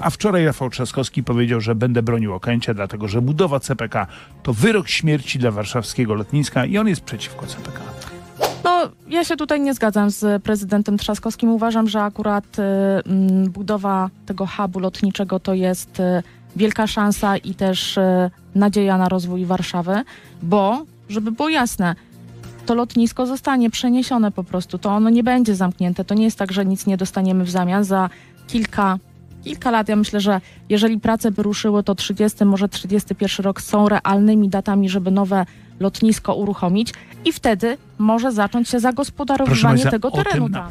A wczoraj Rafał Trzaskowski powiedział, że będę bronił Okęcia, dlatego że budowa CPK to wyrok śmierci dla warszawskiego lotniska i on jest przeciwko CPK. No, ja się tutaj nie zgadzam z prezydentem Trzaskowskim. Uważam, że akurat y, budowa tego hubu lotniczego to jest y, wielka szansa i też y, nadzieja na rozwój Warszawy, bo, żeby było jasne, to lotnisko zostanie przeniesione po prostu. To ono nie będzie zamknięte. To nie jest tak, że nic nie dostaniemy w zamian. Za kilka, kilka lat, ja myślę, że jeżeli prace by ruszyły, to 30, może 31 rok są realnymi datami, żeby nowe lotnisko uruchomić i wtedy może zacząć się zagospodarowywanie państwa, tego terenu tam.